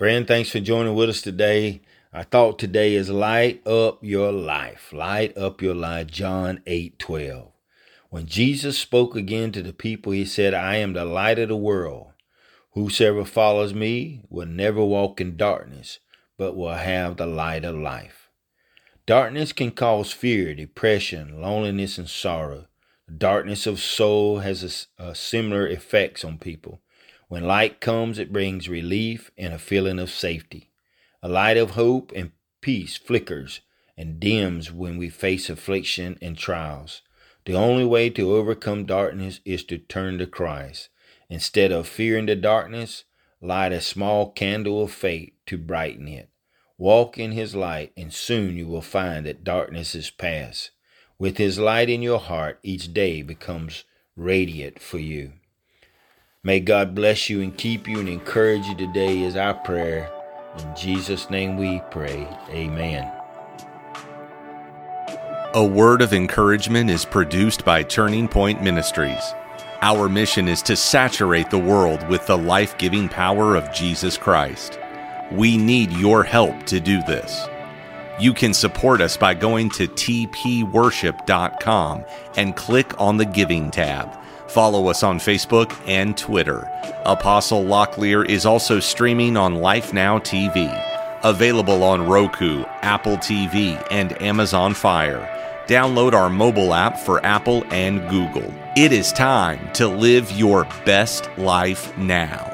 Friend, thanks for joining with us today. Our thought today is light up your life. Light up your life. John 8 12. When Jesus spoke again to the people, he said, I am the light of the world. Whosoever follows me will never walk in darkness, but will have the light of life. Darkness can cause fear, depression, loneliness, and sorrow. Darkness of soul has a, a similar effects on people. When light comes, it brings relief and a feeling of safety. A light of hope and peace flickers and dims when we face affliction and trials. The only way to overcome darkness is to turn to Christ. Instead of fearing the darkness, light a small candle of faith to brighten it. Walk in his light, and soon you will find that darkness is past. With his light in your heart, each day becomes radiant for you. May God bless you and keep you and encourage you today is our prayer. In Jesus' name we pray. Amen. A word of encouragement is produced by Turning Point Ministries. Our mission is to saturate the world with the life giving power of Jesus Christ. We need your help to do this. You can support us by going to tpworship.com and click on the Giving tab. Follow us on Facebook and Twitter. Apostle Locklear is also streaming on Life Now TV, available on Roku, Apple TV, and Amazon Fire download our mobile app for Apple and Google. It is time to live your best life now.